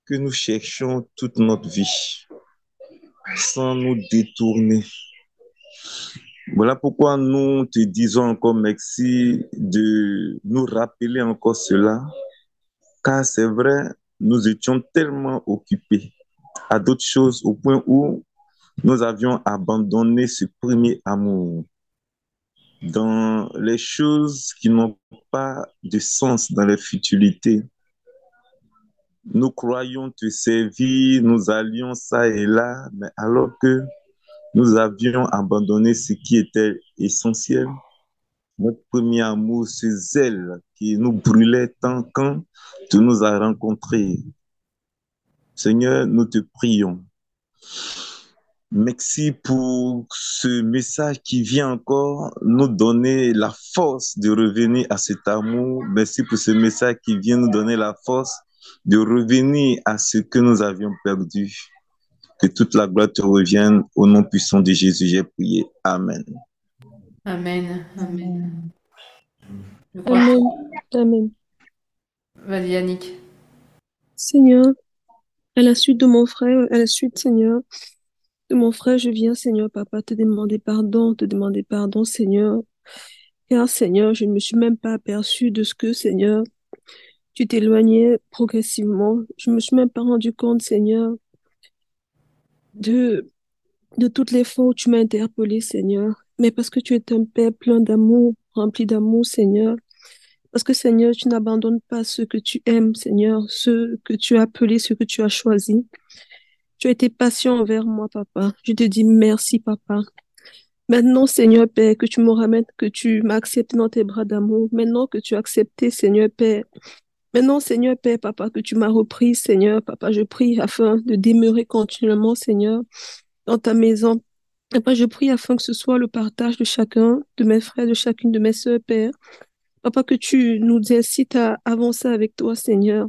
que nous cherchons toute notre vie, sans nous détourner. Voilà pourquoi nous te disons encore merci de nous rappeler encore cela, car c'est vrai, nous étions tellement occupés à d'autres choses au point où nous avions abandonné ce premier amour dans les choses qui n'ont pas de sens dans les futilités. Nous croyons te servir, nous allions ça et là, mais alors que nous avions abandonné ce qui était essentiel, notre premier amour, ce zèle qui nous brûlait tant quand tu nous as rencontrés. Seigneur, nous te prions Merci pour ce message qui vient encore nous donner la force de revenir à cet amour. Merci pour ce message qui vient nous donner la force de revenir à ce que nous avions perdu. Que toute la gloire te revienne au nom puissant de Jésus. J'ai prié. Amen. Amen. Amen. Amen. Amen. Vas-y, Yannick. Seigneur, à la suite de mon frère, à la suite, Seigneur, de mon frère, je viens, Seigneur, papa, te demander pardon, te demander pardon, Seigneur. Car, Seigneur, je ne me suis même pas aperçu de ce que, Seigneur, tu t'éloignais progressivement. Je ne me suis même pas rendu compte, Seigneur, de, de toutes les fois où tu m'as interpellé, Seigneur. Mais parce que tu es un Père plein d'amour, rempli d'amour, Seigneur. Parce que, Seigneur, tu n'abandonnes pas ceux que tu aimes, Seigneur, ceux que tu as appelés, ceux que tu as choisis. Tu as été patient envers moi, papa. Je te dis merci, papa. Maintenant, Seigneur Père, que tu me ramènes, que tu m'as accepté dans tes bras d'amour. Maintenant que tu as accepté, Seigneur Père. Maintenant, Seigneur Père, papa, que tu m'as repris, Seigneur, papa, je prie afin de demeurer continuellement, Seigneur, dans ta maison. Papa, je prie afin que ce soit le partage de chacun, de mes frères, de chacune de mes soeurs, Père. Papa, que tu nous incites à avancer avec toi, Seigneur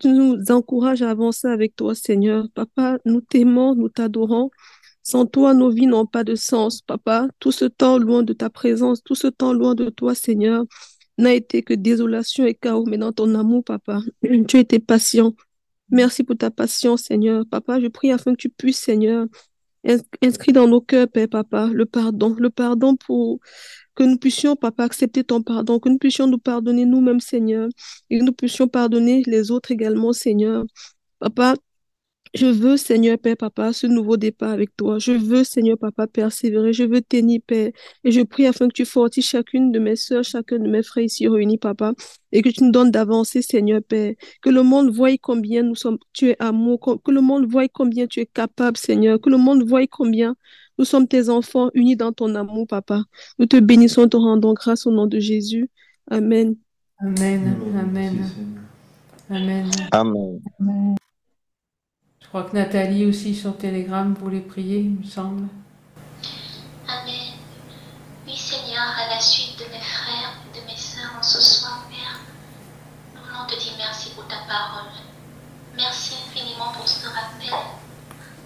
tu nous encourages à avancer avec toi, Seigneur. Papa, nous t'aimons, nous t'adorons. Sans toi, nos vies n'ont pas de sens, Papa. Tout ce temps loin de ta présence, tout ce temps loin de toi, Seigneur, n'a été que désolation et chaos, mais dans ton amour, Papa, tu été patient. Merci pour ta patience, Seigneur. Papa, je prie afin que tu puisses, Seigneur, inscrire dans nos cœurs, Père, Papa, le pardon, le pardon pour que nous puissions, Papa, accepter ton pardon, que nous puissions nous pardonner nous-mêmes, Seigneur, et que nous puissions pardonner les autres également, Seigneur. Papa, je veux, Seigneur Père, Papa, ce nouveau départ avec toi. Je veux, Seigneur Papa, persévérer. Je veux tenir, Père. Et je prie afin que tu fortisses chacune de mes soeurs, chacun de mes frères ici réunis, Papa. Et que tu nous donnes d'avancer, Seigneur Père. Que le monde voie combien nous sommes, tu es amour. Que le monde voie combien tu es capable, Seigneur. Que le monde voie combien nous sommes tes enfants unis dans ton amour, Papa. Nous te bénissons, te rendons grâce au nom de Jésus. Amen. Amen. Amen. Amen. Amen. Crois que Nathalie aussi sur Telegram voulait prier, il me semble. Amen. Oui, Seigneur, à la suite de mes frères et de mes sœurs en ce soir, Père, nous voulons te dire merci parole. Merci infiniment pour ce rappel.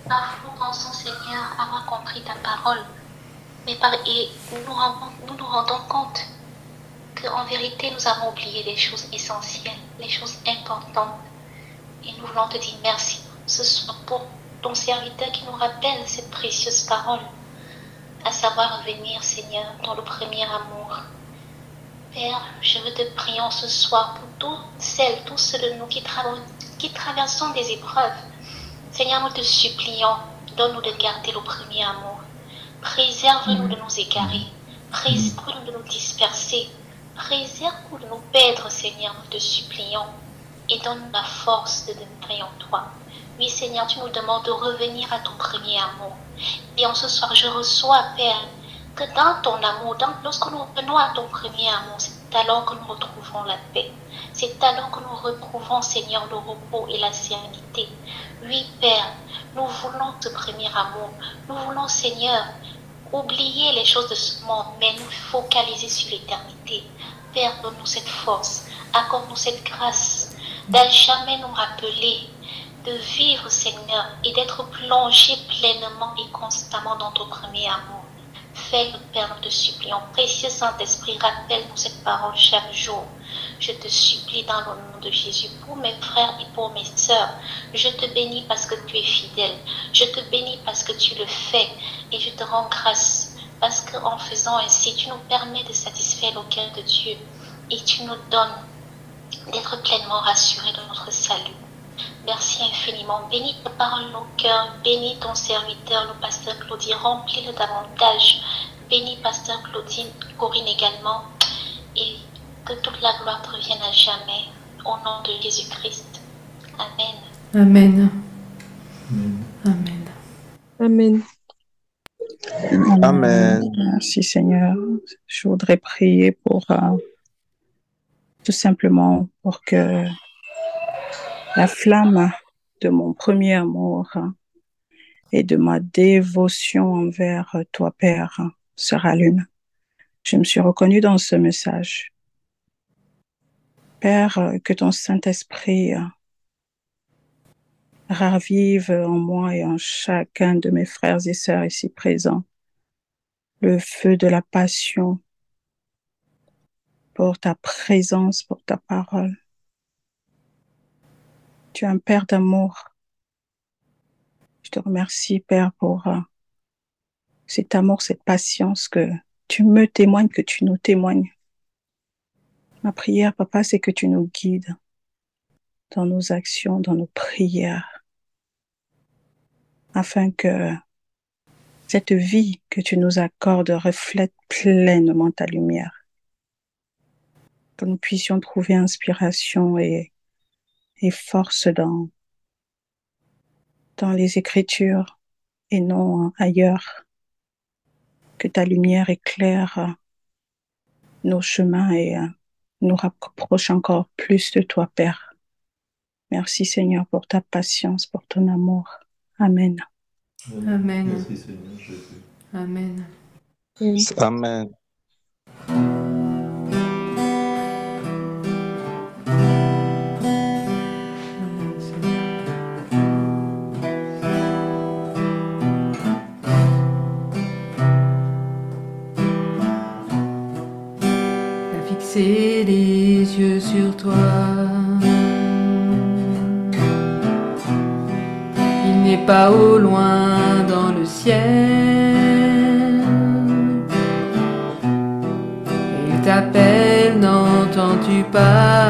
Parfois, nous pensons, Seigneur, avoir compris ta parole, mais par, et nous nous nous rendons compte qu'en vérité, nous avons oublié les choses essentielles, les choses importantes. Et nous voulons te dire merci ce soir pour ton serviteur qui nous rappelle cette précieuse parole, à savoir revenir, Seigneur, dans le premier amour. Père, je veux te prier ce soir pour toutes celles, tous ceux de nous qui, qui traversons des épreuves. Seigneur, nous te supplions, donne-nous de garder le premier amour. Préserve-nous de nous égarer. Préserve-nous de nous disperser. Préserve-nous de nous perdre, Seigneur, nous te supplions. Et donne-nous la force de demeurer en toi. Oui, Seigneur, tu nous demandes de revenir à ton premier amour. Et en ce soir, je reçois, Père, que dans ton amour, lorsque nous revenons à ton premier amour, c'est alors que nous retrouvons la paix. C'est alors que nous retrouvons, Seigneur, le repos et la sérénité. Oui, Père, nous voulons ce premier amour. Nous voulons, Seigneur, oublier les choses de ce monde, mais nous focaliser sur l'éternité. Père, donne-nous cette force, accorde-nous cette grâce d'à jamais nous rappeler de vivre, Seigneur, et d'être plongé pleinement et constamment dans ton premier amour. Fais-le, Père, nous te supplions. Précieux Saint-Esprit, rappelle-nous cette parole chaque jour. Je te supplie dans le nom de Jésus pour mes frères et pour mes sœurs. Je te bénis parce que tu es fidèle. Je te bénis parce que tu le fais. Et je te rends grâce parce qu'en faisant ainsi, tu nous permets de satisfaire le cœur de Dieu. Et tu nous donnes d'être pleinement rassurés de notre salut. Merci infiniment. Bénis ta parole nos cœurs. Bénis ton serviteur, le pasteur Claudie. Remplis-le davantage. Bénis pasteur Claudine, Corinne également. Et que toute la gloire te revienne à jamais. Au nom de Jésus-Christ. Amen. Amen. Amen. Amen. Amen. Merci Seigneur. Je voudrais prier pour euh, tout simplement pour que la flamme de mon premier amour et de ma dévotion envers toi, Père, se rallume. Je me suis reconnue dans ce message. Père, que ton Saint-Esprit ravive en moi et en chacun de mes frères et sœurs ici présents le feu de la passion pour ta présence, pour ta parole. Tu es un Père d'amour. Je te remercie, Père, pour euh, cet amour, cette patience que tu me témoignes, que tu nous témoignes. Ma prière, Papa, c'est que tu nous guides dans nos actions, dans nos prières, afin que cette vie que tu nous accordes reflète pleinement ta lumière, que nous puissions trouver inspiration et et force dans, dans les Écritures et non ailleurs. Que ta lumière éclaire nos chemins et euh, nous rapproche encore plus de toi, Père. Merci Seigneur pour ta patience, pour ton amour. Amen. Amen. Merci Seigneur Jésus. Amen. Amen. fixer sur toi. Il n'est pas au loin dans le ciel. Il t'appelle, n'entends-tu pas?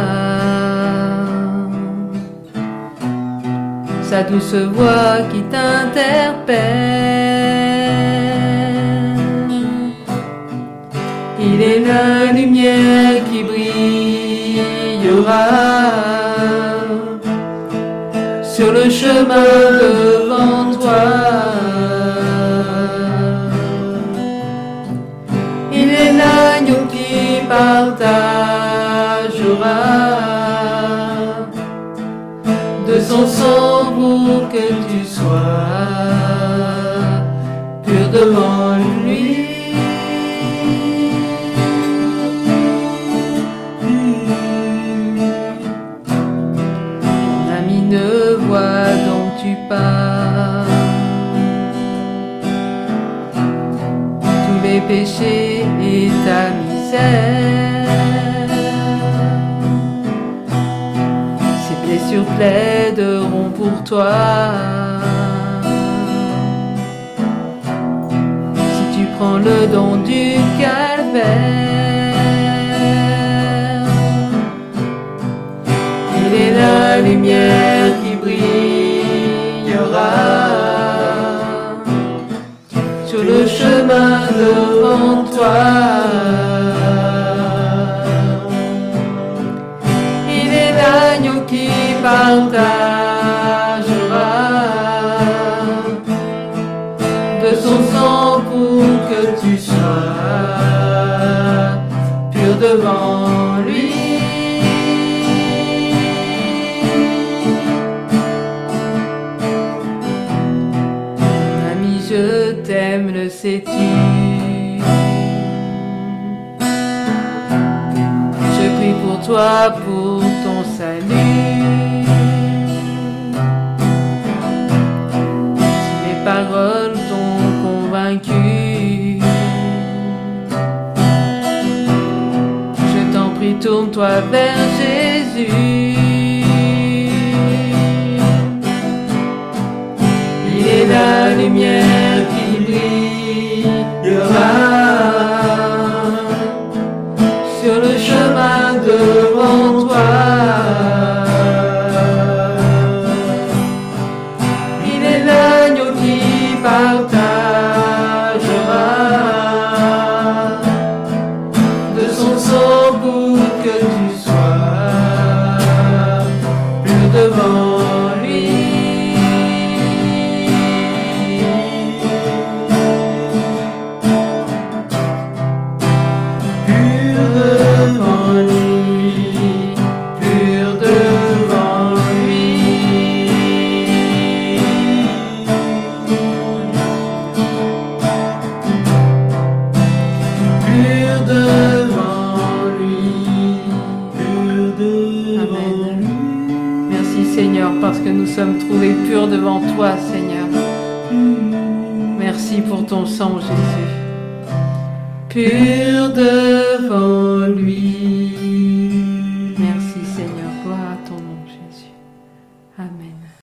Sa douce voix qui t'interpelle. Il est la lumière qui sur le chemin devant toi. Il est l'agneau qui partagera de son sang pour que tu sois pur devant Péchés et ta misère. Ces blessures plaideront pour toi. Si tu prends le don du calvaire, il est la lumière qui brillera sur le chemin devant toi. Il est l'agneau qui partagera de son sang pour que tu sois pur devant lui. Mon ami, pour ton salut. Si mes paroles t'ont convaincu, je t'en prie, tourne-toi vers Jésus. Pour ton sang Jésus. Pur devant lui.